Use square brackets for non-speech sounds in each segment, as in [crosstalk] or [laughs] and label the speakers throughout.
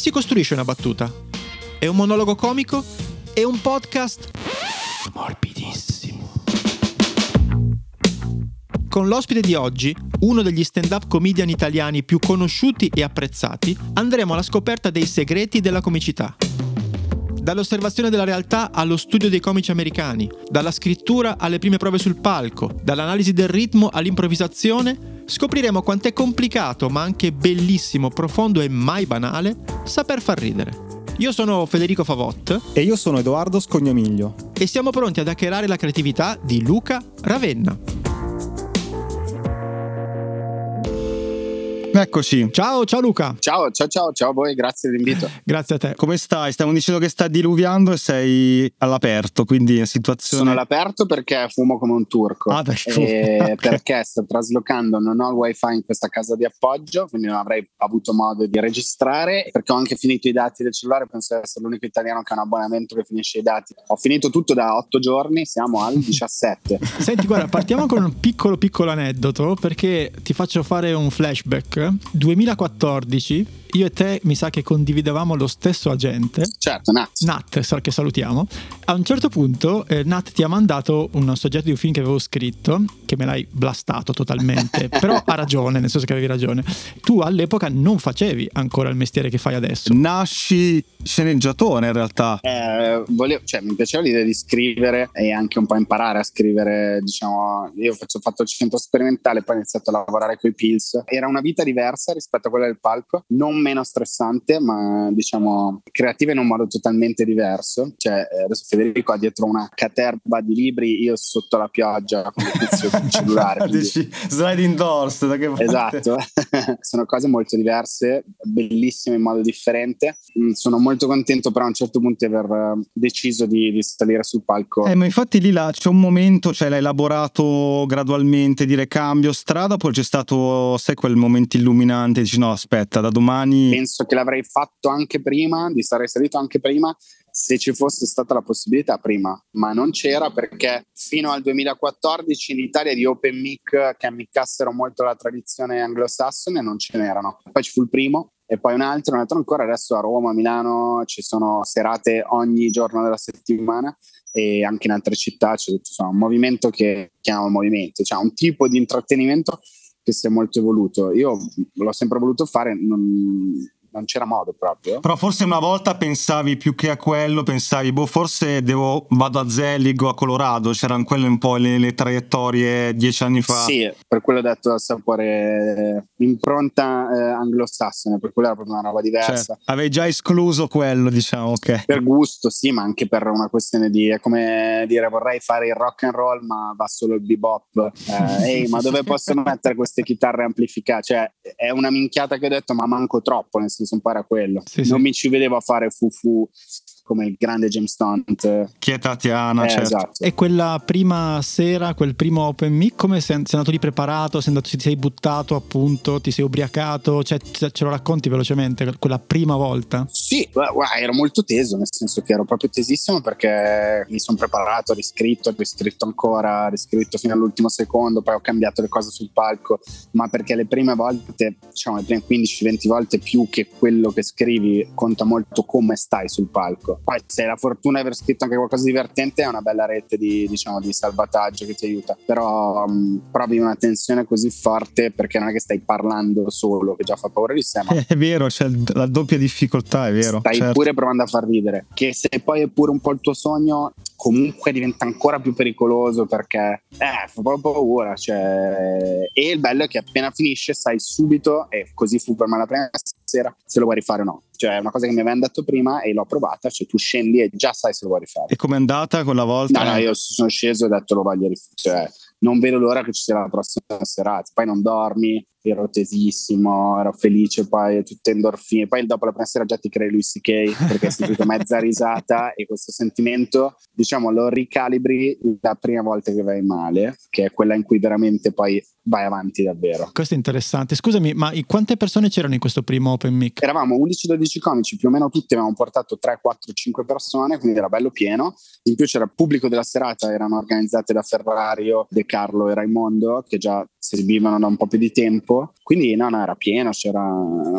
Speaker 1: Si costruisce una battuta? È un monologo comico? È un podcast morbidissimo. Con l'ospite di oggi, uno degli stand-up comedian italiani più conosciuti e apprezzati, andremo alla scoperta dei segreti della comicità. Dall'osservazione della realtà allo studio dei comici americani, dalla scrittura alle prime prove sul palco, dall'analisi del ritmo all'improvvisazione, scopriremo quanto è complicato ma anche bellissimo, profondo e mai banale saper far ridere. Io sono Federico Favot
Speaker 2: E io sono Edoardo Scognomiglio.
Speaker 1: e siamo pronti ad hackerare la creatività di Luca Ravenna.
Speaker 2: Eccoci.
Speaker 1: Ciao, ciao Luca.
Speaker 3: Ciao, ciao, ciao, ciao a voi, grazie dell'invito. [laughs]
Speaker 1: Grazie a te.
Speaker 2: Come stai? Stiamo dicendo che sta diluviando e sei all'aperto, quindi in situazione...
Speaker 3: Sono all'aperto perché fumo come un turco.
Speaker 2: Ah, dai,
Speaker 3: E [laughs]
Speaker 2: ok.
Speaker 3: Perché sto traslocando, non ho il wifi in questa casa di appoggio, quindi non avrei avuto modo di registrare. Perché ho anche finito i dati del cellulare, penso di essere l'unico italiano che ha un abbonamento che finisce i dati. Ho finito tutto da otto giorni, siamo al [laughs] 17.
Speaker 1: Senti, guarda, partiamo con un piccolo piccolo aneddoto perché ti faccio fare un flashback. 2014, io e te mi sa che condividevamo lo stesso agente.
Speaker 3: certo, Nat.
Speaker 1: Nat, che salutiamo. A un certo punto eh, Nat ti ha mandato un soggetto di un film che avevo scritto, che me l'hai blastato totalmente, [laughs] però ha ragione, nel senso che avevi ragione. Tu all'epoca non facevi ancora il mestiere che fai adesso.
Speaker 2: Nasci sceneggiatore in realtà.
Speaker 3: Eh, volevo- cioè, mi piaceva l'idea di scrivere e anche un po' imparare a scrivere. Diciamo, io ho fatto il centro sperimentale, poi ho iniziato a lavorare con i Pills. Era una vita diversa rispetto a quella del palco, non meno stressante, ma diciamo creativa in un modo totalmente diverso. Cioè, eh, adesso Federico ha dietro una caterba di libri, io sotto la pioggia con il cellulare. [laughs] quindi-
Speaker 2: slide indoors, da che parte?
Speaker 3: Esatto, [laughs] sono cose molto diverse, bellissime in modo differente. Mm, Sono molto contento però a un certo punto di aver eh, deciso di, di salire sul palco.
Speaker 2: Eh, ma infatti lì là c'è un momento, cioè l'hai elaborato gradualmente, dire cambio strada, poi c'è stato, sai, quel momento illuminante, dici no, aspetta, da domani...
Speaker 3: Penso che l'avrei fatto anche prima, di sarei salito anche prima se ci fosse stata la possibilità prima, ma non c'era perché fino al 2014 in Italia di open mic che ammiccassero molto la tradizione anglosassone non ce n'erano. Poi ci fu il primo e poi un altro, un altro ancora. Adesso a Roma, a Milano ci sono serate ogni giorno della settimana e anche in altre città c'è insomma, un movimento che chiamiamo movimento, cioè un tipo di intrattenimento che si è molto evoluto. Io l'ho sempre voluto fare, non, non c'era modo proprio.
Speaker 2: Però forse una volta pensavi più che a quello, pensavi, boh, forse devo, vado a Zelig o a Colorado, c'erano quelle un po' le, le traiettorie dieci anni fa.
Speaker 3: Sì, per quello ho detto al sapore eh, impronta eh, anglosassone, per quello era proprio una roba diversa.
Speaker 2: Cioè, avevi già escluso quello, diciamo, ok.
Speaker 3: Per gusto, sì, ma anche per una questione di è come dire vorrei fare il rock and roll, ma va solo il bebop. Eh, ehi, ma dove posso [laughs] mettere queste chitarre amplificate? Cioè, è una minchiata che ho detto, ma manco troppo, nel senso po' era quello.
Speaker 1: Sì, sì.
Speaker 3: non mi ci vedevo a fare fufu come il grande James Stunt.
Speaker 2: Chi è Tatiana,
Speaker 3: Eh,
Speaker 2: certo.
Speaker 3: esatto.
Speaker 1: E quella prima sera, quel primo open mic, come sei, sei andato lì preparato? Sei andato, ti sei buttato appunto? Ti sei ubriacato? Cioè, ce lo racconti velocemente quella prima volta?
Speaker 3: Sì, guarda, ero molto teso, nel senso che ero proprio tesissimo perché mi sono preparato, ho riscritto, ho riscritto ancora, ho riscritto fino all'ultimo secondo, poi ho cambiato le cose sul palco, ma perché le prime volte, diciamo le prime 15-20 volte più che quello che scrivi, conta molto come stai sul palco. Poi se la fortuna di aver scritto anche qualcosa di divertente è una bella rete di, diciamo, di salvataggio che ti aiuta, però mh, provi una tensione così forte perché non è che stai parlando solo, che già fa paura di sé, ma [laughs]
Speaker 2: È vero, c'è la doppia difficoltà, è vero.
Speaker 3: stai
Speaker 2: certo.
Speaker 3: pure provando a far ridere. Che se poi è pure un po' il tuo sogno, comunque diventa ancora più pericoloso perché eh, fa proprio paura. Cioè... E il bello è che appena finisce sai subito, e così fu per me la prima sera, se lo vuoi rifare o no. Cioè è una cosa che mi avevano detto prima e l'ho provata, cioè tu scendi e già sai se lo vuoi rifare.
Speaker 2: E com'è andata quella volta?
Speaker 3: No, no, io sono sceso e ho detto lo voglio rifare. Cioè, non vedo l'ora che ci sia la prossima serata. Poi non dormi, ero tesissimo, ero felice, poi tutte endorfine. Poi dopo la prima sera già ti crei lui CK perché hai sentito [laughs] mezza risata e questo sentimento, diciamo, lo ricalibri la prima volta che vai male, che è quella in cui veramente poi vai avanti davvero.
Speaker 1: Questo è interessante. Scusami, ma quante persone c'erano in questo primo open mic?
Speaker 3: Eravamo 11-12 comici, più o meno tutti avevamo portato 3, 4, 5 persone, quindi era bello pieno. In più c'era il pubblico della serata, erano organizzate da Ferrario, De Carlo e Raimondo, che già si esibivano da un po' più di tempo tempo. Quindi no, no, era pieno, c'era,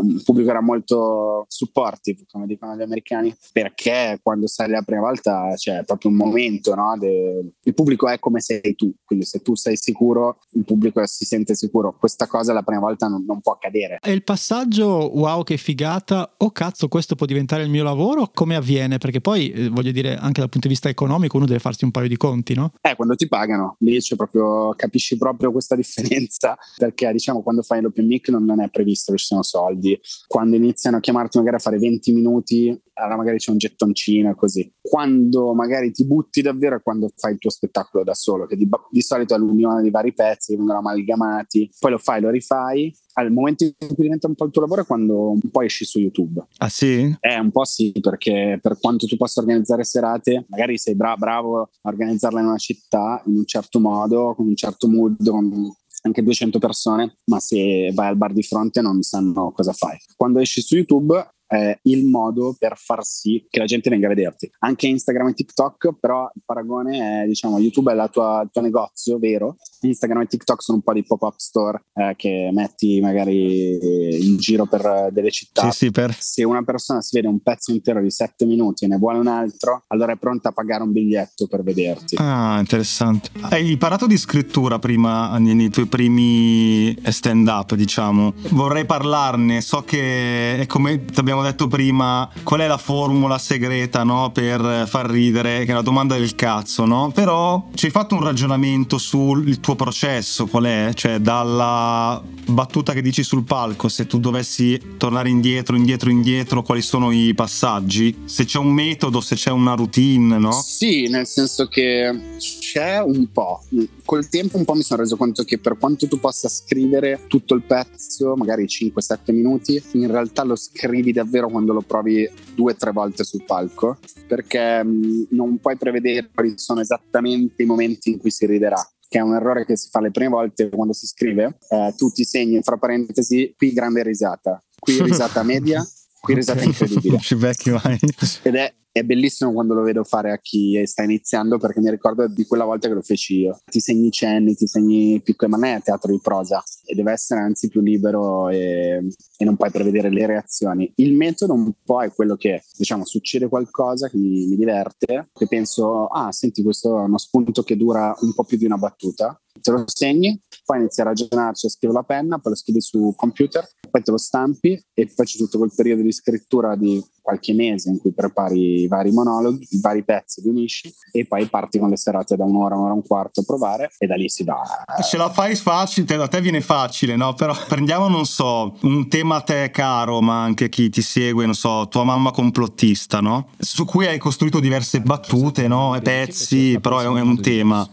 Speaker 3: il pubblico era molto supportive, come dicono gli americani, perché quando sai la prima volta c'è proprio un momento, no? De, il pubblico è come sei tu, quindi se tu sei sicuro, il pubblico si sente sicuro. Questa cosa la prima volta non, non può accadere.
Speaker 1: È il passaggio wow che figata, oh cazzo questo può diventare il mio lavoro, come avviene? Perché poi eh, voglio dire anche dal punto di vista economico uno deve farsi un paio di conti, no?
Speaker 3: Eh, quando ti pagano, lì c'è proprio, capisci proprio questa differenza, perché diciamo quando fai l'open mic non, non è previsto che ci siano soldi, quando iniziano a chiamarti magari a fare 20 minuti, allora magari c'è un gettoncino così. Quando magari ti butti davvero è quando fai il tuo spettacolo da solo, che di, di solito è l'unione di vari pezzi, vengono amalgamati, poi lo fai, lo rifai al momento in cui diventa un po' il tuo lavoro è quando un po' esci su YouTube.
Speaker 2: Ah sì?
Speaker 3: Eh, un po' sì, perché per quanto tu possa organizzare serate, magari sei bra- bravo a organizzarla in una città in un certo modo, con un certo mood, con anche 200 persone, ma se vai al bar di fronte non sanno cosa fai. Quando esci su YouTube eh, il modo per far sì che la gente venga a vederti. Anche Instagram e TikTok, però il paragone è, diciamo, YouTube è tua, il tuo negozio vero, Instagram e TikTok sono un po' di pop-up store eh, che metti magari in giro per delle città.
Speaker 2: Sì, sì, per...
Speaker 3: Se una persona si vede un pezzo intero di 7 minuti e ne vuole un altro, allora è pronta a pagare un biglietto per vederti.
Speaker 2: Ah, interessante. Hai parlato di scrittura prima nei tuoi primi stand-up, diciamo. Vorrei parlarne, so che è come ti abbiamo abbiamo detto prima, qual è la formula segreta no, per far ridere, che è una domanda del cazzo, no? Però ci hai fatto un ragionamento sul tuo processo, qual è? Cioè dalla battuta che dici sul palco, se tu dovessi tornare indietro, indietro, indietro, quali sono i passaggi? Se c'è un metodo, se c'è una routine, no?
Speaker 3: Sì, nel senso che c'è un po'. Col tempo un po' mi sono reso conto che per quanto tu possa scrivere tutto il pezzo, magari 5-7 minuti, in realtà lo scrivi davvero quando lo provi due o tre volte sul palco, perché mh, non puoi prevedere quali sono esattamente i momenti in cui si riderà che è un errore che si fa le prime volte quando si scrive, eh, tu ti segni fra parentesi qui grande risata, qui [laughs] risata media, qui risata incredibile.
Speaker 2: ci becchi mai.
Speaker 3: Ed è è bellissimo quando lo vedo fare a chi sta iniziando perché mi ricordo di quella volta che lo feci io. Ti segni cenni, ti segni piccole, ma non è teatro di prosa e deve essere anzi più libero e, e, non puoi prevedere le reazioni. Il metodo un po' è quello che, diciamo, succede qualcosa che mi, mi diverte, che penso, ah, senti, questo è uno spunto che dura un po' più di una battuta te lo segni, poi inizi a ragionarci, scrivi la penna, poi lo scrivi su computer, poi te lo stampi e poi c'è tutto quel periodo di scrittura di qualche mese in cui prepari i vari monologhi, i vari pezzi, li unisci e poi parti con le serate da un'ora, un'ora e un quarto a provare e da lì si va.
Speaker 2: Se la fai facile, da te viene facile, no? Però prendiamo, non so, un tema a te caro, ma anche chi ti segue, non so, tua mamma complottista, no? Su cui hai costruito diverse battute, no? E pezzi, però è un tema.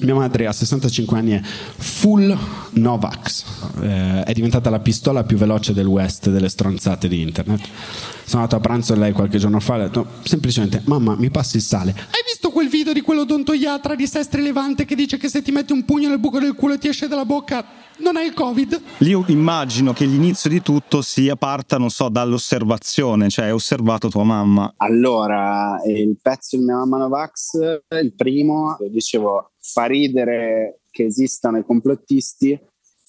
Speaker 4: Mia madre a 65 anni è full Novax, eh, è diventata la pistola più veloce del West delle stronzate di internet. Sono andato a pranzo e lei qualche giorno fa ha detto semplicemente mamma mi passi il sale. Hai visto quel video di quell'odontoiatra di Sestri Levante che dice che se ti metti un pugno nel buco del culo e ti esce dalla bocca non hai il covid?
Speaker 2: Io immagino che l'inizio di tutto sia parta, non so, dall'osservazione, cioè hai osservato tua mamma.
Speaker 3: Allora, il pezzo di mia mamma Novax, il primo, dicevo, fa ridere che esistano i complottisti,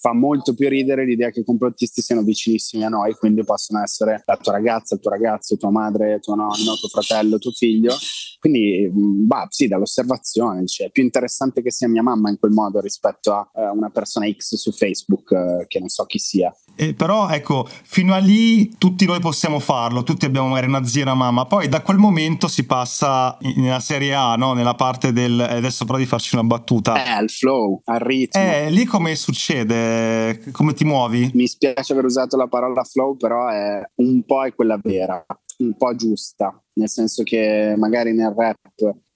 Speaker 3: fa molto più ridere l'idea che i complottisti siano vicinissimi a noi, quindi possono essere la tua ragazza, il tuo ragazzo, tua madre, tuo nonno, tuo fratello, tuo figlio. Quindi, bah, sì, dall'osservazione, cioè, è più interessante che sia mia mamma in quel modo rispetto a uh, una persona X su Facebook uh, che non so chi sia.
Speaker 2: Eh, però ecco, fino a lì tutti noi possiamo farlo, tutti abbiamo magari una zia e una mamma, poi da quel momento si passa nella serie A, no? nella parte del eh, adesso provi a farci una battuta.
Speaker 3: Eh, al flow, al ritmo.
Speaker 2: Eh, lì come succede? Come ti muovi?
Speaker 3: Mi spiace aver usato la parola flow, però è un po' è quella vera, un po' giusta, nel senso che magari nel rap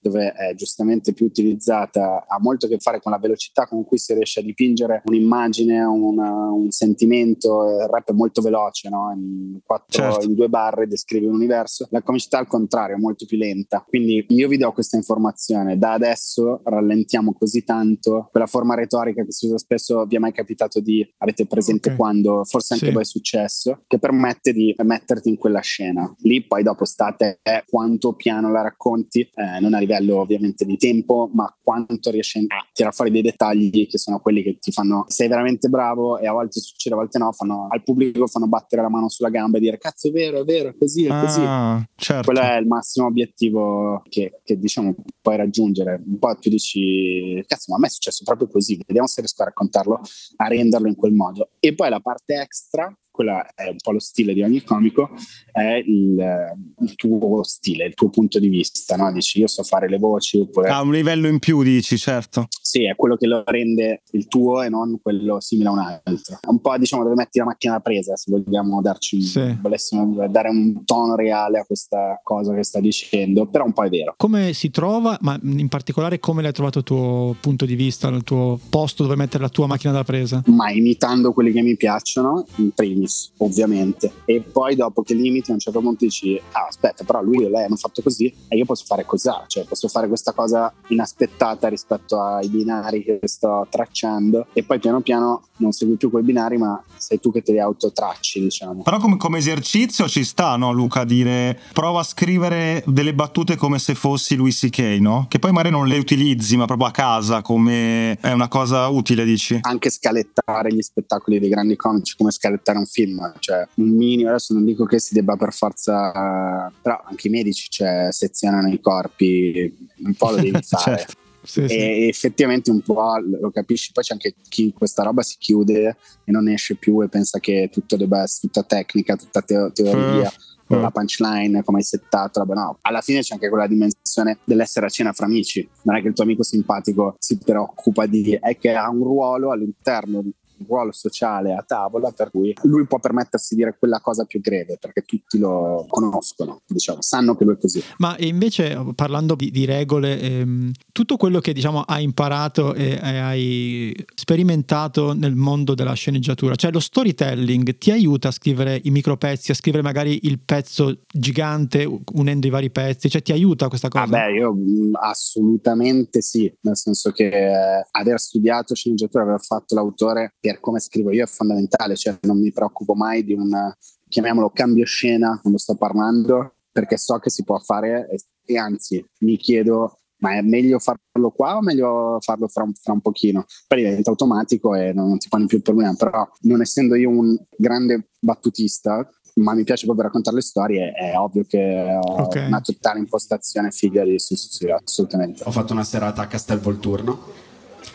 Speaker 3: dove è giustamente più utilizzata, ha molto a che fare con la velocità con cui si riesce a dipingere un'immagine, una, un sentimento. Il rap è molto veloce, no? in, quattro, certo. in due barre descrive un universo. La comicità al contrario è molto più lenta. Quindi io vi do questa informazione. Da adesso rallentiamo così tanto quella forma retorica che si usa spesso. Vi è mai capitato di avete presente okay. quando, forse anche sì. voi è successo, che permette di metterti in quella scena. Lì poi dopo state è quanto piano la racconti, eh, non a livello ovviamente di tempo, ma quanto riesci a tirare fuori dei dettagli che sono quelli che ti fanno sei veramente bravo e a volte succede, a volte no, fanno, al pubblico fanno battere la mano sulla gamba e dire cazzo è vero, è vero, è così, è così.
Speaker 2: Ah, certo.
Speaker 3: Quello è il massimo obiettivo che, che diciamo puoi raggiungere. Un po' tu dici cazzo, ma a me è successo proprio così, vediamo se riesco a raccontarlo, a renderlo in quel modo. E poi la parte extra quella è un po' lo stile di ogni comico, è il, il tuo stile, il tuo punto di vista, no? Dici io so fare le voci oppure...
Speaker 2: Ah, un livello in più dici, certo.
Speaker 3: Sì, è quello che lo rende il tuo e non quello simile a un altro. È un po' diciamo dove metti la macchina da presa, se vogliamo darci sì. volessimo dare un tono reale a questa cosa che sta dicendo, però un po' è vero.
Speaker 1: Come si trova, ma in particolare come l'hai trovato il tuo punto di vista, il tuo posto dove mettere la tua macchina da presa?
Speaker 3: Ma imitando quelli che mi piacciono, in primis bonus, ovviamente. E poi dopo che limiti a un certo punto dici, ah aspetta, però lui e lei hanno fatto così e io posso fare così, cioè posso fare questa cosa inaspettata rispetto ai binari che sto tracciando e poi piano piano non segui più quei binari ma sei tu che te li autotracci, diciamo.
Speaker 2: Però come, come esercizio ci sta, no Luca, dire prova a scrivere delle battute come se fossi Louis C.K., no? Che poi magari non le utilizzi ma proprio a casa come è una cosa utile, dici?
Speaker 3: Anche scalettare gli spettacoli dei grandi comici come scalettare un film film, cioè un minimo, adesso non dico che si debba per forza, però anche i medici cioè, sezionano i corpi, un po' lo devi [laughs] fare. certo. Sì, e sì. effettivamente un po' lo capisci, poi c'è anche chi questa roba si chiude e non esce più e pensa che tutto debba essere tutta tecnica, tutta teo- teoria. Mm. La punchline, come hai settato, no, alla fine c'è anche quella dimensione dell'essere a cena fra amici. Non è che il tuo amico simpatico si preoccupa di, è che ha un ruolo all'interno un ruolo sociale a tavola per cui lui può permettersi di dire quella cosa più greve perché tutti lo conoscono, diciamo, sanno che lui è così.
Speaker 1: Ma invece parlando di, di regole, ehm, tutto quello che diciamo hai imparato e, e, hai sperimentato nel mondo della sceneggiatura, cioè lo storytelling ti aiuta a scrivere i micropezzi, a scrivere magari il pezzo gigante unendo i vari pezzi, cioè ti aiuta questa cosa?
Speaker 3: Ah beh, io mm, assolutamente sì, nel senso che eh, aver studiato sceneggiatura, aver fatto l'autore per come scrivo io è fondamentale, cioè non mi preoccupo mai di un, chiamiamolo cambio scena quando sto parlando, perché so che si può fare e, e anzi mi chiedo ma è meglio farlo qua o meglio farlo fra un, fra un pochino? Poi diventa automatico e non, non ti pone più il problema, però non essendo io un grande battutista, ma mi piace proprio raccontare le storie, è ovvio che ho okay. una totale impostazione figa di sì, sì, sì, assolutamente.
Speaker 4: Ho fatto una serata a Castelvolturno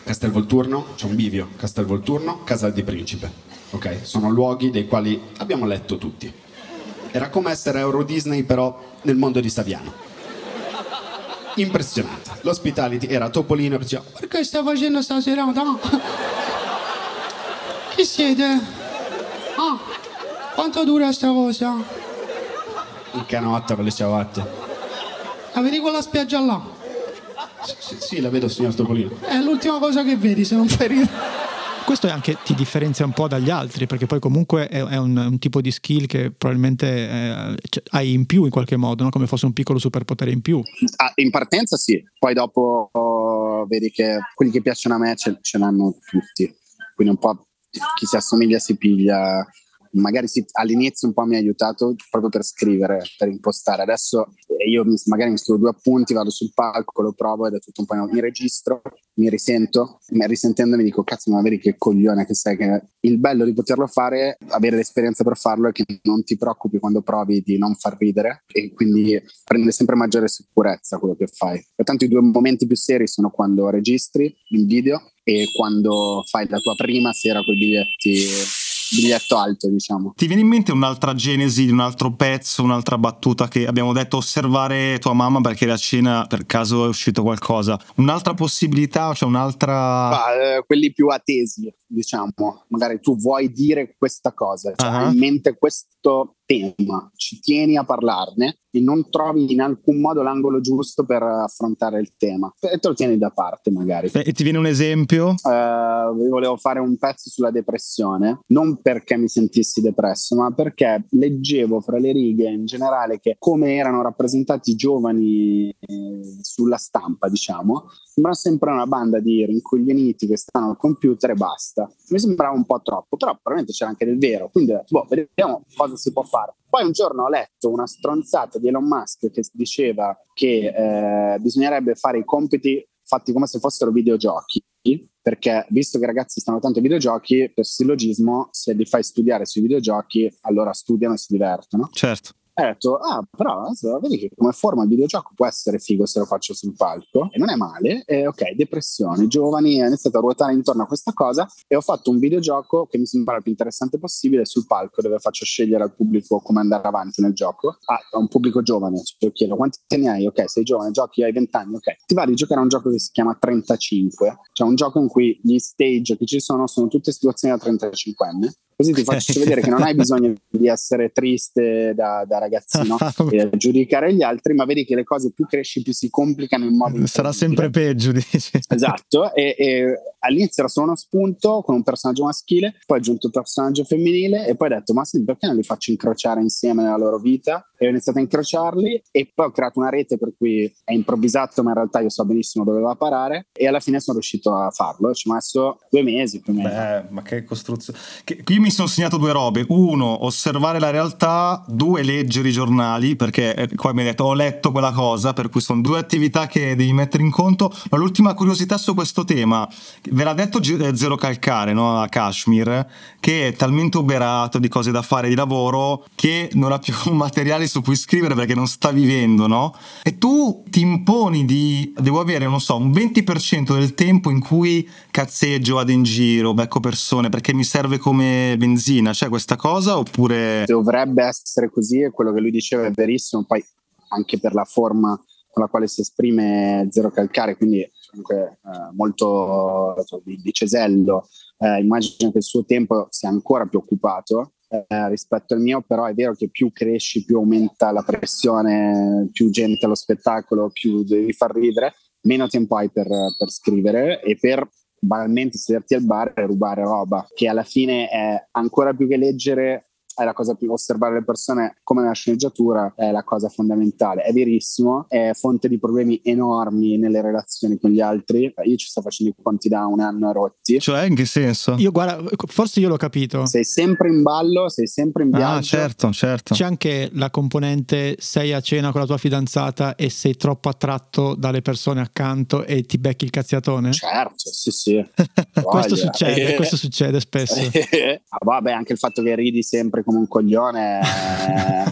Speaker 4: Castelvolturno, c'è un bivio, Castelvolturno, Casal di Principe. Ok? Sono luoghi dei quali abbiamo letto tutti. Era come essere Euro Disney però nel mondo di Saviano. Impressionante. L'hospitality era Topolino che diceva perché stai facendo stasera? No? [laughs] Chi siete? Ah, quanto dura sta cosa? Il canotto con le ciabatte. La vedi quella spiaggia là? Sì, sì, la vedo, signor Topolino. È l'ultima cosa che vedi, se non fai ridere
Speaker 1: questo anche ti differenzia un po' dagli altri, perché poi comunque è, è un, un, tipo di skill che probabilmente eh, hai in più in qualche modo, no? come fosse un piccolo superpotere in più.
Speaker 3: Ah, in partenza sì, poi dopo oh, vedi che quelli che piacciono a me ce, ce l'hanno tutti, quindi un po' chi si assomiglia si piglia magari si, all'inizio un po' mi ha aiutato proprio per scrivere, per impostare. Adesso eh, io magari mi scrivo due appunti, vado sul palco, lo provo ed è tutto un po' mi registro, mi risento, mi risentendo mi dico cazzo ma vedi che coglione che sei, che il bello di poterlo fare, avere l'esperienza per farlo è che non ti preoccupi quando provi di non far ridere e quindi prende sempre maggiore sicurezza quello che fai. Pertanto i due momenti più seri sono quando registri il video e quando fai la tua prima sera con i biglietti biglietto alto, diciamo.
Speaker 2: Ti viene in mente un'altra genesi di un altro pezzo, un'altra battuta che abbiamo detto osservare tua mamma perché la cena per caso è uscito qualcosa? Un'altra possibilità, cioè un'altra...
Speaker 3: Ah, eh, quelli più attesi, diciamo. Magari tu vuoi dire questa cosa, cioè uh-huh. hai in mente questo tema, ci tieni a parlarne e non trovi in alcun modo l'angolo giusto per affrontare il tema e te lo tieni da parte magari.
Speaker 2: E ti viene un esempio?
Speaker 3: Uh, volevo fare un pezzo sulla depressione, non perché mi sentissi depresso, ma perché leggevo fra le righe in generale che come erano rappresentati i giovani eh, sulla stampa, diciamo, sembra sempre una banda di rincoglioniti che stanno al computer e basta. Mi sembrava un po' troppo, però probabilmente c'era anche del vero, quindi boh, vediamo cosa si può fare. Poi un giorno ho letto una stronzata di Elon Musk che diceva che eh, bisognerebbe fare i compiti fatti come se fossero videogiochi perché visto che i ragazzi stanno tanto ai videogiochi, per sillogismo, se li fai studiare sui videogiochi, allora studiano e si divertono.
Speaker 2: Certo.
Speaker 3: Ho detto, ah, però vedi che come forma il videogioco può essere figo se lo faccio sul palco e non è male. E ok, depressione, giovani, ho iniziato a ruotare intorno a questa cosa e ho fatto un videogioco che mi sembra il più interessante possibile sul palco dove faccio scegliere al pubblico come andare avanti nel gioco. Ah, a un pubblico giovane, io chiedo quanti anni hai? Ok, sei giovane, giochi, hai 20 anni, ok. Ti va di giocare a un gioco che si chiama 35, cioè un gioco in cui gli stage che ci sono sono tutte situazioni da 35 anni Così ti faccio vedere che non hai bisogno [laughs] di essere triste da, da ragazzino [laughs] e giudicare gli altri, ma vedi che le cose più cresci, più si complicano in modo.
Speaker 2: Sarà sempre peggio, dici.
Speaker 3: Esatto. E, e, all'inizio era solo uno spunto con un personaggio maschile, poi è aggiunto il personaggio femminile, e poi ho detto: Ma sì, perché non li faccio incrociare insieme nella loro vita? E ho iniziato a incrociarli, e poi ho creato una rete per cui è improvvisato, ma in realtà io so benissimo dove va parare, e alla fine sono riuscito a farlo. Ci ho messo due mesi più o meno.
Speaker 2: Beh, ma che costruzione. Che, qui mi sono segnato due robe. Uno, osservare la realtà. Due, leggere i giornali, perché eh, qua mi hai detto ho letto quella cosa, per cui sono due attività che devi mettere in conto. Ma l'ultima curiosità su questo tema, ve l'ha detto eh, Zero Calcare no? a Kashmir, che è talmente oberato di cose da fare di lavoro che non ha più [laughs] materiali su cui scrivere perché non sta vivendo, no? E tu ti imponi di, devo avere, non so, un 20% del tempo in cui cazzeggio, vado in giro, becco persone, perché mi serve come benzina c'è questa cosa oppure...
Speaker 3: Dovrebbe essere così e quello che lui diceva è verissimo, poi anche per la forma con la quale si esprime Zero Calcare, quindi comunque eh, molto cioè, di, di, cesello, eh, immagino che il suo tempo sia ancora più occupato eh, rispetto al mio, però è vero che più cresci, più aumenta la pressione, più gente allo spettacolo, più devi far ridere, meno tempo hai per, per scrivere e per banalmente sederti al bar e rubare roba, che alla fine è ancora più che leggere è la cosa più osservare le persone come nella sceneggiatura è la cosa fondamentale è verissimo è fonte di problemi enormi nelle relazioni con gli altri. Io ci sto facendo i conti da un anno rotti.
Speaker 2: Cioè in che senso?
Speaker 1: io guarda forse io l'ho capito.
Speaker 3: Sei sempre in ballo sei sempre in ah, viaggio.
Speaker 2: ah certo certo.
Speaker 1: C'è anche la componente sei a cena con la tua fidanzata e sei troppo attratto dalle persone accanto e ti becchi il cazziatone?
Speaker 3: certo sì sì. [laughs]
Speaker 1: Questo succede questo succede spesso. [laughs]
Speaker 3: Ah, vabbè anche il fatto che ridi sempre come un coglione, è,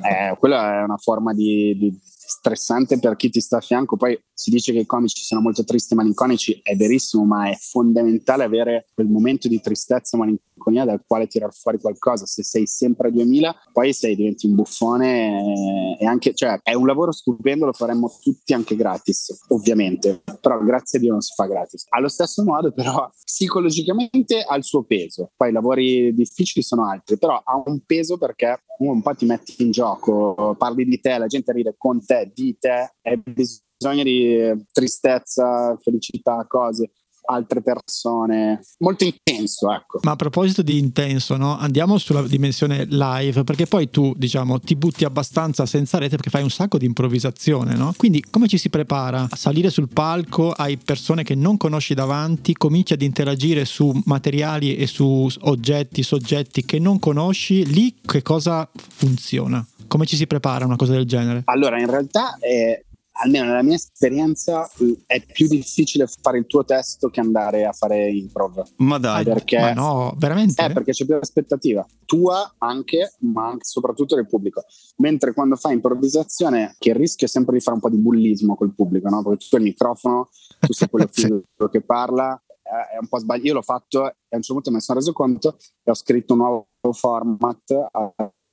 Speaker 3: è, quella è una forma di, di, stressante per chi ti sta a fianco. Poi si dice che i comici sono molto tristi e malinconici, è verissimo, ma è fondamentale avere quel momento di tristezza e malinconia dal quale tirar fuori qualcosa. Se sei sempre a 2000, poi sei, diventi un buffone e anche, cioè, è un lavoro stupendo, lo faremmo tutti anche gratis, ovviamente, però grazie a Dio non si fa gratis. Allo stesso modo, però, psicologicamente ha il suo peso. Poi i lavori difficili sono altri, però ha un peso perché un po' ti metti in gioco, parli di te, la gente ride con te, di te, hai bisogno di tristezza, felicità, cose altre persone. Molto intenso, ecco.
Speaker 1: Ma a proposito di intenso, no? andiamo sulla dimensione live, perché poi tu, diciamo, ti butti abbastanza senza rete perché fai un sacco di improvvisazione, no? Quindi come ci si prepara a salire sul palco, hai persone che non conosci davanti, cominci ad interagire su materiali e su oggetti, soggetti che non conosci, lì che cosa funziona? Come ci si prepara a una cosa del genere?
Speaker 3: Allora, in realtà è almeno nella mia esperienza, è più difficile fare il tuo testo che andare a fare improv.
Speaker 2: Ma dai,
Speaker 3: perché,
Speaker 1: ma no, veramente?
Speaker 3: Eh, perché c'è più aspettativa tua anche, ma anche soprattutto del pubblico. Mentre quando fai improvvisazione, che il rischio è sempre di fare un po' di bullismo col pubblico, no? Perché tu hai il microfono, tu sei quello [laughs] sì. che parla, è un po' sbagliato. Io l'ho fatto e a un certo punto mi sono reso conto e ho scritto un nuovo format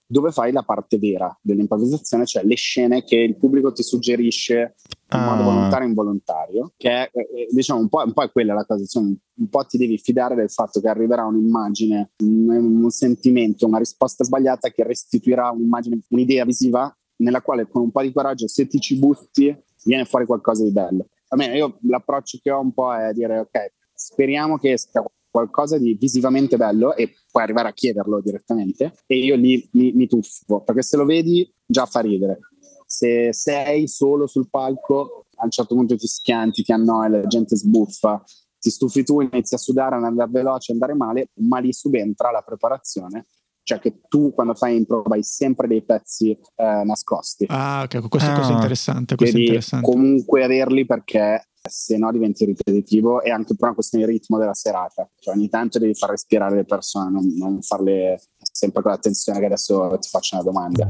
Speaker 3: dove fai la parte vera dell'improvvisazione, cioè le scene che il pubblico ti suggerisce in ah. modo volontario e involontario, che è, eh, eh, diciamo un po', un po', è quella la cosa, insomma, un po' ti devi fidare del fatto che arriverà un'immagine, un, un sentimento, una risposta sbagliata che restituirà un'immagine, un'idea visiva nella quale con un po' di coraggio, se ti ci butti, viene fuori qualcosa di bello. Almeno io l'approccio che ho un po' è dire ok, speriamo che esca qualcosa di visivamente bello e puoi arrivare a chiederlo direttamente e io lì mi, mi tuffo perché se lo vedi già fa ridere se sei solo sul palco a un certo punto ti schianti, ti annoi, la gente sbuffa ti stufi tu, inizi a sudare, ad andare veloce, andare male, ma lì subentra la preparazione cioè che tu quando fai improv hai sempre dei pezzi eh, nascosti.
Speaker 1: Ah, ok, questo, ah. questo è interessante. Questo
Speaker 3: Devi
Speaker 1: è interessante.
Speaker 3: comunque averli perché se no diventi ripetitivo e anche per una questione di ritmo della serata. Cioè, ogni tanto devi far respirare le persone, non, non farle sempre con l'attenzione che adesso ti faccio una domanda.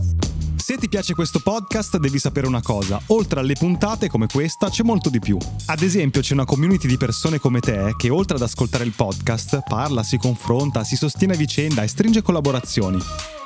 Speaker 5: Se ti piace questo podcast devi sapere una cosa, oltre alle puntate come questa c'è molto di più. Ad esempio c'è una community di persone come te che oltre ad ascoltare il podcast parla, si confronta, si sostiene a vicenda e stringe collaborazioni.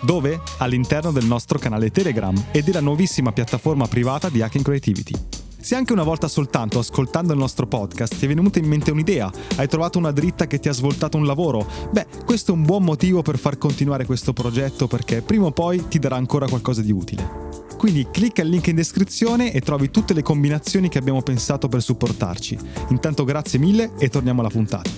Speaker 5: Dove? All'interno del nostro canale Telegram e della nuovissima piattaforma privata di Hacking Creativity. Se anche una volta soltanto ascoltando il nostro podcast ti è venuta in mente un'idea, hai trovato una dritta che ti ha svoltato un lavoro, beh, questo è un buon motivo per far continuare questo progetto perché prima o poi ti darà ancora qualcosa di utile. Quindi clicca il link in descrizione e trovi tutte le combinazioni che abbiamo pensato per supportarci. Intanto grazie mille e torniamo alla puntata.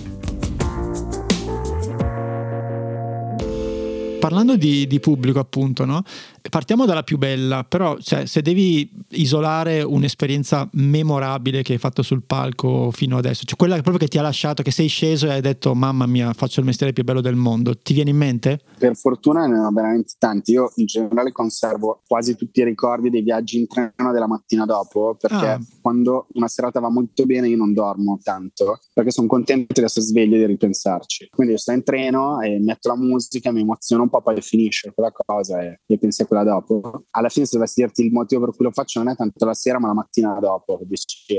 Speaker 1: Parlando di, di pubblico, appunto, no? Partiamo dalla più bella, però cioè, se devi isolare un'esperienza memorabile che hai fatto sul palco fino adesso, cioè quella proprio che ti ha lasciato, che sei sceso e hai detto mamma mia faccio il mestiere più bello del mondo, ti viene in mente?
Speaker 3: Per fortuna ne ho veramente tanti, io in generale conservo quasi tutti i ricordi dei viaggi in treno della mattina dopo, perché ah. quando una serata va molto bene io non dormo tanto, perché sono contento di essere sveglio e di ripensarci. Quindi io sto in treno e metto la musica, mi emoziono un po', poi finisce quella cosa e, e pensi a quella dopo. Alla fine, se dovessi dirti il motivo per cui lo faccio, non è tanto la sera, ma la mattina dopo.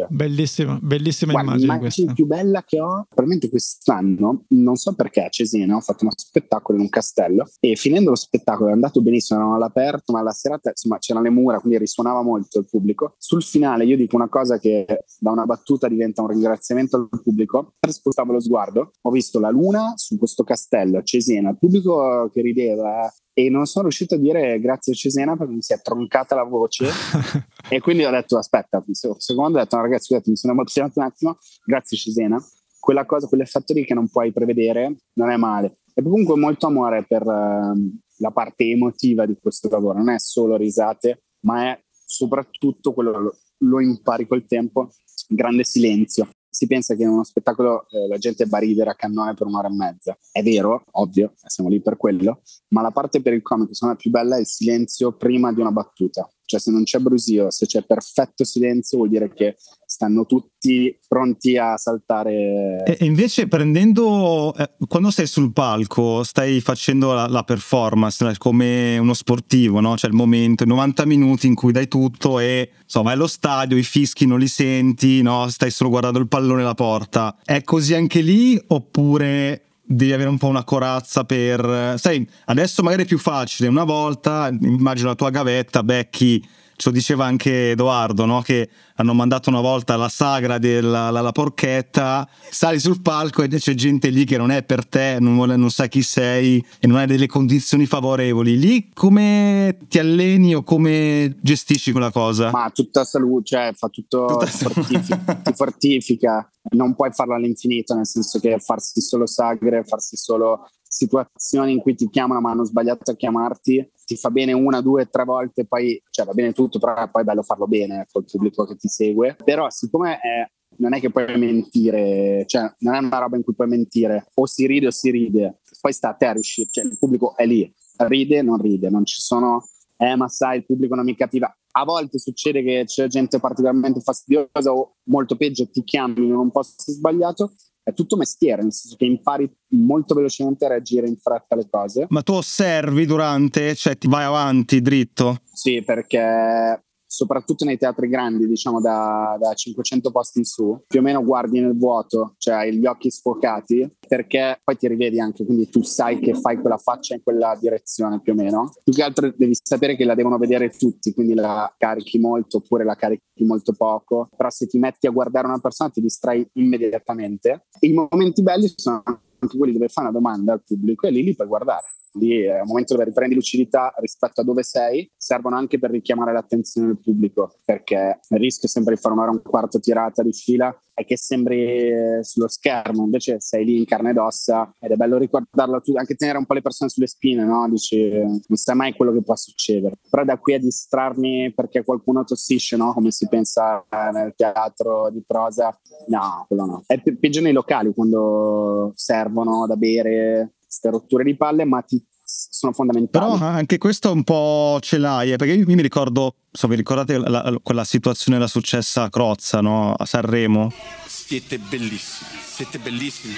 Speaker 1: Bellissima, bellissima Guarda, immagine.
Speaker 3: L'immagine più bella che ho, probabilmente quest'anno, non so perché a Cesena ho fatto uno spettacolo in un castello e finendo lo spettacolo è andato benissimo, erano all'aperto, ma la serata insomma c'erano le mura, quindi risuonava molto il pubblico. Sul finale io dico una cosa che da una battuta diventa un ringraziamento al pubblico. Spostavo lo sguardo, ho visto la luna su questo castello a Cesena, il pubblico che rideva e non sono riuscito a dire grazie a Cesena perché mi si è troncata la voce. [laughs] E quindi ho detto aspetta, secondo ho detto no, ragazzi scusate mi sono emozionato un attimo, grazie Cesena, quella cosa, quell'effetto lì che non puoi prevedere non è male. E comunque molto amore per uh, la parte emotiva di questo lavoro, non è solo risate ma è soprattutto quello lo, lo impari col tempo, grande silenzio si pensa che in uno spettacolo eh, la gente va a ridere a cannone per un'ora e mezza. È vero, ovvio, siamo lì per quello, ma la parte per il comico, secondo me, più bella è il silenzio prima di una battuta. Cioè, se non c'è brusio, se c'è perfetto silenzio, vuol dire che stanno tutti pronti a saltare.
Speaker 2: E invece, prendendo eh, quando sei sul palco, stai facendo la, la performance come uno sportivo, no? C'è il momento, 90 minuti in cui dai tutto e insomma, vai allo stadio, i fischi non li senti, no? Stai solo guardando il pallone e la porta. È così anche lì oppure devi avere un po' una corazza per... Sai, adesso magari è più facile, una volta, immagino la tua gavetta, becchi ce lo diceva anche Edoardo, no? che hanno mandato una volta la sagra della la, la porchetta, sali sul palco e c'è gente lì che non è per te, non, vuole, non sa chi sei e non hai delle condizioni favorevoli. Lì come ti alleni o come gestisci quella cosa?
Speaker 3: Ma tutta salute, cioè fa tutto, tutta fortifica, [laughs] ti fortifica. Non puoi farlo all'infinito, nel senso che farsi solo sagre, farsi solo situazioni in cui ti chiamano ma hanno sbagliato a chiamarti, ti fa bene una, due, tre volte, poi cioè, va bene tutto, però poi è bello farlo bene col pubblico che ti segue. Però siccome è, non è che puoi mentire, cioè non è una roba in cui puoi mentire, o si ride o si ride, poi sta a te a riuscire, cioè il pubblico è lì, ride o non ride, non ci sono, eh ma sai il pubblico non mi capiva. A volte succede che c'è gente particolarmente fastidiosa o molto peggio ti chiami in un posto sbagliato è tutto mestiere, nel senso che impari molto velocemente a reagire in fretta alle cose.
Speaker 2: Ma tu osservi durante, cioè ti vai avanti dritto?
Speaker 3: Sì, perché soprattutto nei teatri grandi, diciamo da, da, 500 posti in su, più o meno guardi nel vuoto, cioè hai gli occhi sfocati, perché poi ti rivedi anche, quindi tu sai che fai quella faccia in quella direzione più o meno. Più che altro devi sapere che la devono vedere tutti, quindi la carichi molto oppure la carichi molto poco, però se ti metti a guardare una persona ti distrai immediatamente. I momenti belli sono anche quelli dove fai una domanda al pubblico e lì li puoi guardare lì è un momento dove riprendi lucidità rispetto a dove sei, servono anche per richiamare l'attenzione del pubblico, perché il rischio sempre di fare un'ora e un quarto tirata di fila è che sembri eh, sullo schermo, invece sei lì in carne ed ossa ed è bello ricordarlo, anche tenere un po' le persone sulle spine, no? Dici, non sai mai quello che può succedere. Però da qui a distrarmi perché qualcuno tossisce, no? Come si pensa nel teatro di prosa, no, quello no. È peggio nei locali quando servono da bere queste rotture di palle, ma ti sono fondamentali.
Speaker 2: Però anche questo un po' ce l'hai, eh, perché io mi ricordo, so, vi ricordate la, la, quella situazione era successa a Crozza, no? a Sanremo?
Speaker 6: Siete bellissimi, siete bellissimi.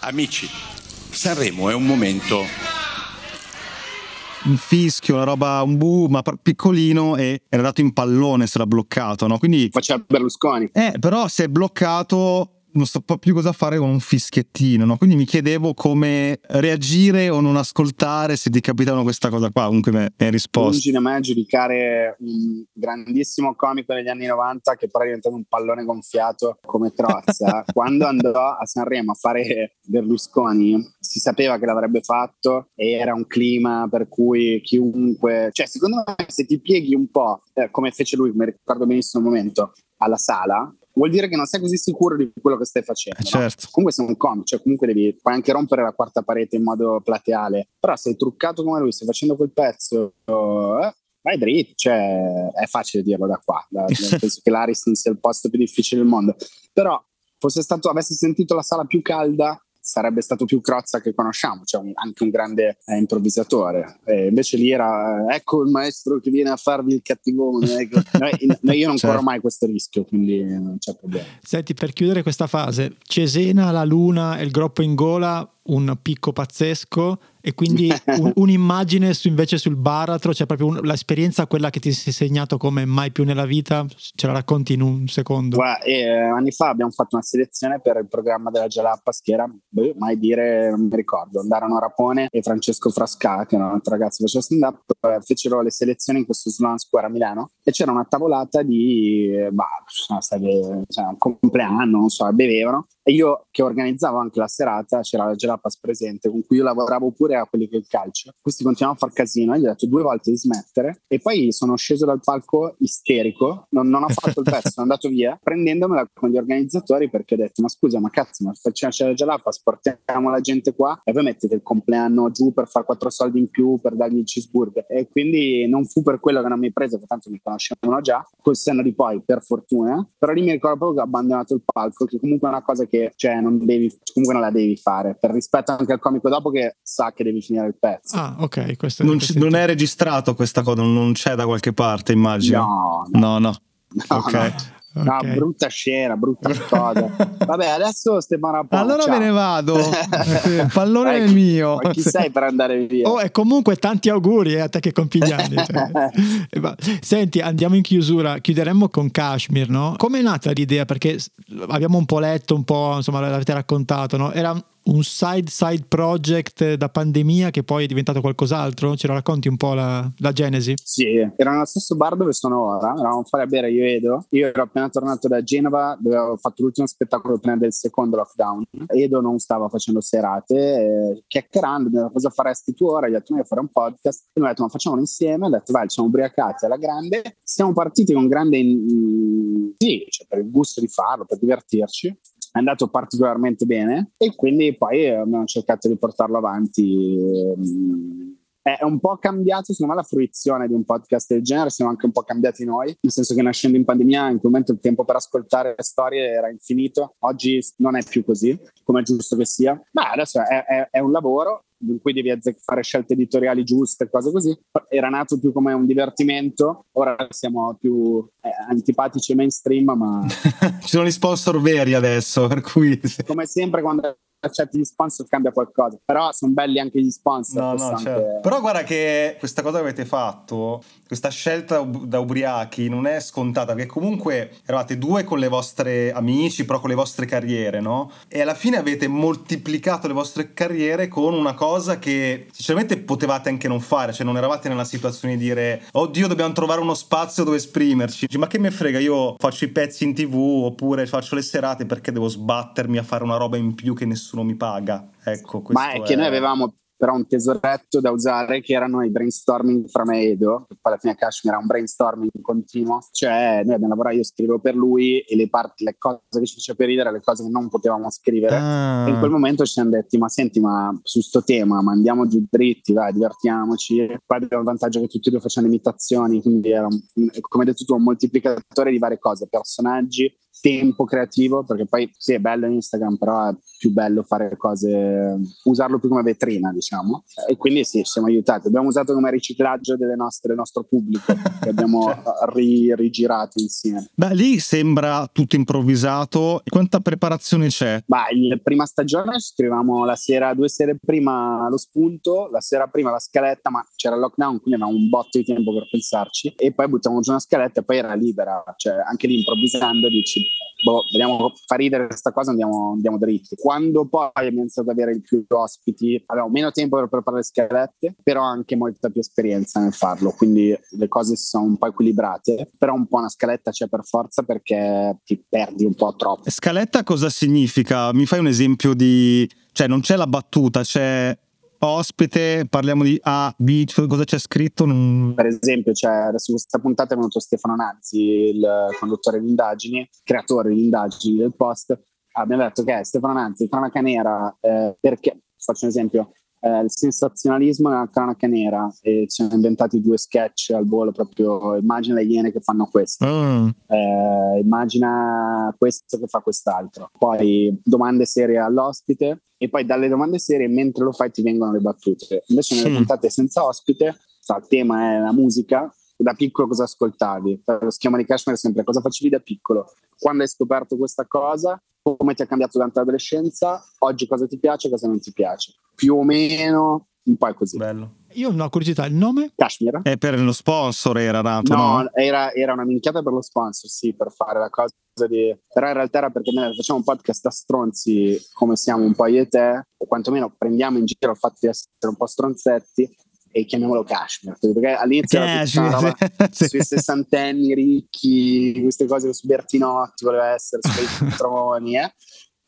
Speaker 6: Amici, Sanremo è un momento
Speaker 2: un fischio, una roba, un bu, ma piccolino e era dato in pallone se l'ha bloccato, no? Quindi
Speaker 3: faceva Berlusconi.
Speaker 2: Eh, però se è bloccato non so più cosa fare con un fischiettino, no? Quindi mi chiedevo come reagire o non ascoltare se ti capitano questa cosa qua, comunque mi hai risposto.
Speaker 3: Lungi da me giudicare un grandissimo comico degli anni 90 che poi è diventato un pallone gonfiato come Crozza. [laughs] Quando andò a Sanremo a fare Berlusconi si sapeva che l'avrebbe fatto e era un clima per cui chiunque... Cioè, secondo me se ti pieghi un po', eh, come fece lui, mi ricordo benissimo il momento, alla sala, vuol dire che non sei così sicuro di quello che stai facendo.
Speaker 2: Eh certo.
Speaker 3: no? Comunque sei un comico, cioè comunque devi puoi anche rompere la quarta parete in modo plateale, però sei truccato come lui, stai facendo quel pezzo, eh, vai dritto, cioè è facile dirlo da qua, da, penso [laughs] che l'Ariston sia il posto più difficile del mondo, però fosse stato, avessi sentito la sala più calda, sarebbe stato più Crozza che conosciamo, cioè un, anche un grande eh, improvvisatore. E invece lì era ecco il maestro che viene a farvi il cattivone. Ecco. [laughs] Noi, noi, io non certo. corro mai questo rischio, quindi non c'è problema.
Speaker 1: Senti, per chiudere questa fase, Cesena, la Luna e il groppo in gola un picco pazzesco e quindi un, [laughs] un'immagine su, invece sul baratro, cioè proprio un, l'esperienza quella che ti sei segnato come mai più nella vita, ce la racconti in un secondo?
Speaker 3: Guarda, eh, anni fa abbiamo fatto una selezione per il programma della Jalappas che era, beh, mai dire, non mi ricordo, andarono Rapone e Francesco Frasca, che era un altro ragazzo che faceva stand-up, eh, fecero le selezioni in questo Sloan Square a Milano e c'era una tavolata di, bah, cioè, un compleanno, non so, bevevano e io che organizzavo anche la serata, c'era la Gelapas presente, con cui io lavoravo pure a quelli che il calcio. Questi continuavano a far casino, e gli ho detto due volte di smettere e poi sono sceso dal palco isterico, non, non ho fatto il pezzo, [laughs] sono andato via, prendendomela con gli organizzatori perché ho detto ma scusa ma cazzo, ma facciamo la Gelapas, portiamo la gente qua e poi mettete il compleanno giù per fare quattro soldi in più, per dargli il cheeseburger. E quindi non fu per quello che non mi preso, perché tanto mi conoscevano già, col senno di poi, per fortuna, però lì mi ricordo proprio che ho abbandonato il palco, che comunque è una cosa che che cioè, non devi, comunque non la devi fare, per rispetto anche al comico dopo che sa che devi finire il pezzo.
Speaker 1: Ah, ok.
Speaker 2: Questo non, c- non è registrato questa cosa, non c'è da qualche parte, immagino.
Speaker 3: No, no.
Speaker 2: no, no.
Speaker 3: no ok. No. No, brutta scena, brutta [laughs] cosa. Vabbè, adesso Stefano Rapone.
Speaker 2: Allora
Speaker 3: ciao.
Speaker 2: me ne vado. Il [laughs] pallone è mio.
Speaker 3: Ma chi sei per andare via?
Speaker 1: Oh, e comunque tanti auguri eh, a te che compi gli anni. Cioè. [laughs] Senti, andiamo in chiusura. Chiuderemmo con Kashmir, no? Come è nata l'idea? Perché abbiamo un po' letto, un po', insomma, l'avete raccontato, no? Era un side side project da pandemia che poi è diventato qualcos'altro? Ce la racconti un po' la, la genesi?
Speaker 3: Sì, era nello stesso bar dove sono ora, eravamo fare a bere io e Edo. Io ero appena tornato da Genova dove avevo fatto l'ultimo spettacolo prima del secondo lockdown. Edo non stava facendo serate, eh, chiacchierando, cosa faresti tu ora? Gli ho detto, io fare un podcast. E mi ha detto, ma facciamolo insieme. Ho detto, vai, ci siamo ubriacati alla grande. Siamo partiti con grande... In... Sì, cioè, per il gusto di farlo, per divertirci è andato particolarmente bene e quindi poi abbiamo cercato di portarlo avanti. È un po' cambiato, secondo me, la fruizione di un podcast del genere, siamo anche un po' cambiati noi, nel senso che nascendo in pandemia in quel momento il tempo per ascoltare le storie era infinito, oggi non è più così, come è giusto che sia, ma adesso è, è, è un lavoro in cui devi fare scelte editoriali giuste, cose così. Era nato più come un divertimento, ora siamo più eh, antipatici e mainstream, ma... [laughs]
Speaker 2: Ci sono gli sponsor veri adesso, per cui...
Speaker 3: Come sempre quando accetti gli sponsor cambia qualcosa però sono belli anche gli sponsor
Speaker 2: no, no, certo. anche... però guarda che questa cosa che avete fatto questa scelta da ubriachi non è scontata perché comunque eravate due con le vostre amici però con le vostre carriere no? e alla fine avete moltiplicato le vostre carriere con una cosa che sinceramente potevate anche non fare cioè non eravate nella situazione di dire oddio dobbiamo trovare uno spazio dove esprimerci ma che me frega io faccio i pezzi in tv oppure faccio le serate perché devo sbattermi a fare una roba in più che nessuno nessuno mi paga. Ecco,
Speaker 3: Ma è, è che noi avevamo però un tesoretto da usare che erano i brainstorming fra me e Edo, che poi alla fine Kashmir era un brainstorming continuo, cioè noi abbiamo lavorato, io scrivevo per lui e le parti, le cose che ci faceva per ridere, le cose che non potevamo scrivere. Ah. E in quel momento ci siamo detti, ma senti, ma su sto tema, ma andiamo giù dritti, vai, divertiamoci. E poi abbiamo il vantaggio che tutti e due facciamo imitazioni, quindi era, un, come hai detto tu, un moltiplicatore di varie cose, personaggi, tempo creativo, perché poi sì, è bello Instagram, però è più bello fare cose, usarlo più come vetrina, diciamo. E quindi sì, siamo aiutati. Abbiamo usato come riciclaggio delle nostre, del nostro pubblico, che abbiamo [laughs] ri, rigirato insieme.
Speaker 2: Beh, lì sembra tutto improvvisato. Quanta preparazione c'è?
Speaker 3: Beh, la prima stagione scrivevamo la sera, due sere prima lo spunto, la sera prima la scaletta, ma c'era il lockdown, quindi avevamo un botto di tempo per pensarci. E poi buttavamo giù una scaletta e poi era libera, cioè anche lì improvvisando dici boh, vediamo, fa ridere questa cosa, andiamo, andiamo dritti. Quando poi abbiamo iniziato ad avere più ospiti, avevamo meno tempo per preparare le scalette, però anche molta più esperienza nel farlo, quindi le cose si sono un po' equilibrate, però un po' una scaletta c'è per forza perché ti perdi un po' troppo.
Speaker 2: Scaletta cosa significa? Mi fai un esempio di... cioè non c'è la battuta, c'è ospite, parliamo di A, B, cosa c'è scritto? Non...
Speaker 3: Per esempio, cioè, adesso questa puntata è venuto Stefano Nazzi, il conduttore di indagini, creatore di indagini del post. Abbiamo detto che Stefano Nazzi, cronaca nera, eh, perché, faccio un esempio, eh, il sensazionalismo nella cronaca nera e ci hanno inventati due sketch al volo proprio immagina le iene che fanno questo mm. eh, immagina questo che fa quest'altro poi domande serie all'ospite e poi dalle domande serie mentre lo fai ti vengono le battute invece nelle mm. puntate senza ospite il tema è la musica da piccolo cosa ascoltavi? Lo schema di Cashmere è sempre cosa facevi da piccolo? Quando hai scoperto questa cosa? Come ti ha cambiato durante l'adolescenza? Oggi cosa ti piace e cosa non ti piace? Più o meno un po' è così.
Speaker 2: Bello.
Speaker 1: Io non ho curiosità, il nome?
Speaker 3: Kashmir.
Speaker 2: È per lo sponsor era nato,
Speaker 3: no?
Speaker 2: no?
Speaker 3: Era, era, una minchiata per lo sponsor, sì, per fare la cosa di... Però in realtà era perché noi facciamo un podcast a stronzi come siamo un po' io e te, o quantomeno prendiamo in giro il fatto di essere un po' stronzetti e chiamiamolo Kashmir perché all'inizio
Speaker 2: Kashmir,
Speaker 3: era sì. sui sessantenni ricchi queste cose su Bertinotti voleva essere sui [laughs] troni eh?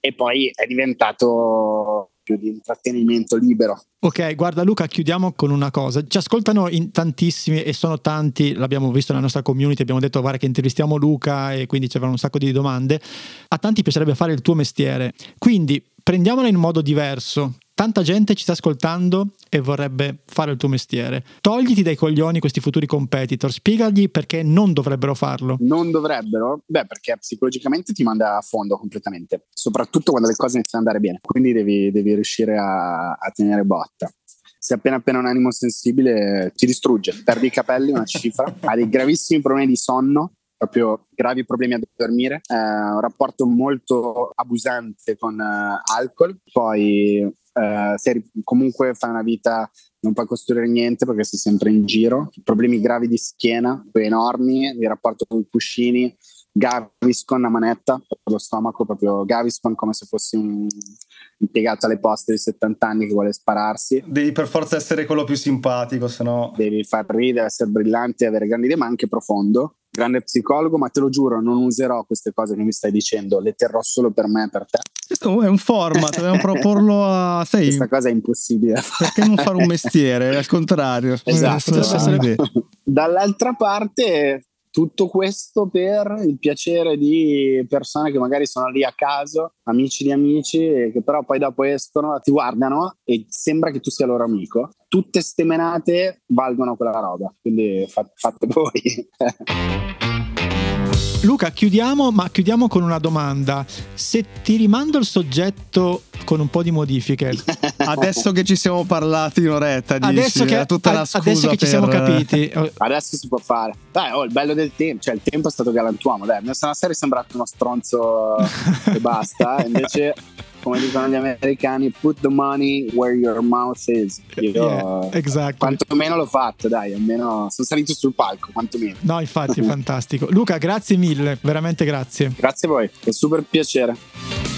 Speaker 3: e poi è diventato più di intrattenimento libero.
Speaker 1: Ok, guarda Luca, chiudiamo con una cosa. Ci ascoltano in tantissimi e sono tanti, l'abbiamo visto nella nostra community, abbiamo detto guarda che intervistiamo Luca e quindi c'erano un sacco di domande. A tanti piacerebbe fare il tuo mestiere, quindi prendiamola in modo diverso. Tanta gente ci sta ascoltando e vorrebbe fare il tuo mestiere. Togliti dai coglioni questi futuri competitor, spiegagli perché non dovrebbero farlo.
Speaker 3: Non dovrebbero? Beh, perché psicologicamente ti manda a fondo completamente, soprattutto quando le cose iniziano ad andare bene. Quindi devi, devi riuscire a, a tenere botta se appena appena un animo sensibile ti distrugge, perdi i capelli, una cifra, [laughs] hai dei gravissimi problemi di sonno, proprio gravi problemi a dormire, eh, un rapporto molto abusante con eh, alcol, poi eh, se comunque fai una vita non puoi costruire niente perché sei sempre in giro, problemi gravi di schiena, enormi, di rapporto con i cuscini, Gaviscon a manetta per lo stomaco, proprio Gaviscon come se fossi un impiegato alle poste di 70 anni che vuole spararsi.
Speaker 2: Devi per forza essere quello più simpatico, se no...
Speaker 3: Devi far ridere, essere brillante, avere grandi idee, ma anche profondo. Grande psicologo, ma te lo giuro, non userò queste cose che mi stai dicendo, le terrò solo per me e per te.
Speaker 2: Questo è un format, dobbiamo [laughs] proporlo a...
Speaker 3: Sai, Questa cosa è impossibile.
Speaker 2: Perché non fare un mestiere? Al contrario.
Speaker 3: Esatto. Dall'altra parte tutto questo per il piacere di persone che magari sono lì a caso, amici di amici, che però poi dopo escono, ti guardano e sembra che tu sia loro amico. Tutte ste menate valgono quella roba, quindi fate voi. [laughs]
Speaker 1: Luca, chiudiamo, ma chiudiamo con una domanda. Se ti rimando il soggetto con un po' di modifiche. [laughs]
Speaker 2: Adesso che ci siamo parlati un'oretta, dici, adesso che, tutta la scusa
Speaker 1: adesso che
Speaker 2: per...
Speaker 1: ci siamo capiti.
Speaker 3: Adesso si può fare. Dai, oh, il bello del tempo, cioè il tempo è stato galantuomo, dai, mi sono serie sembrato uno stronzo [laughs] e basta, invece come dicono gli americani, put the money where your mouth is. Io, yeah,
Speaker 1: exactly.
Speaker 3: Quantomeno l'ho fatto, dai, almeno sono salito sul palco, quantomeno.
Speaker 1: No, infatti, è fantastico. Luca, grazie mille, veramente grazie.
Speaker 3: Grazie a voi, è super piacere.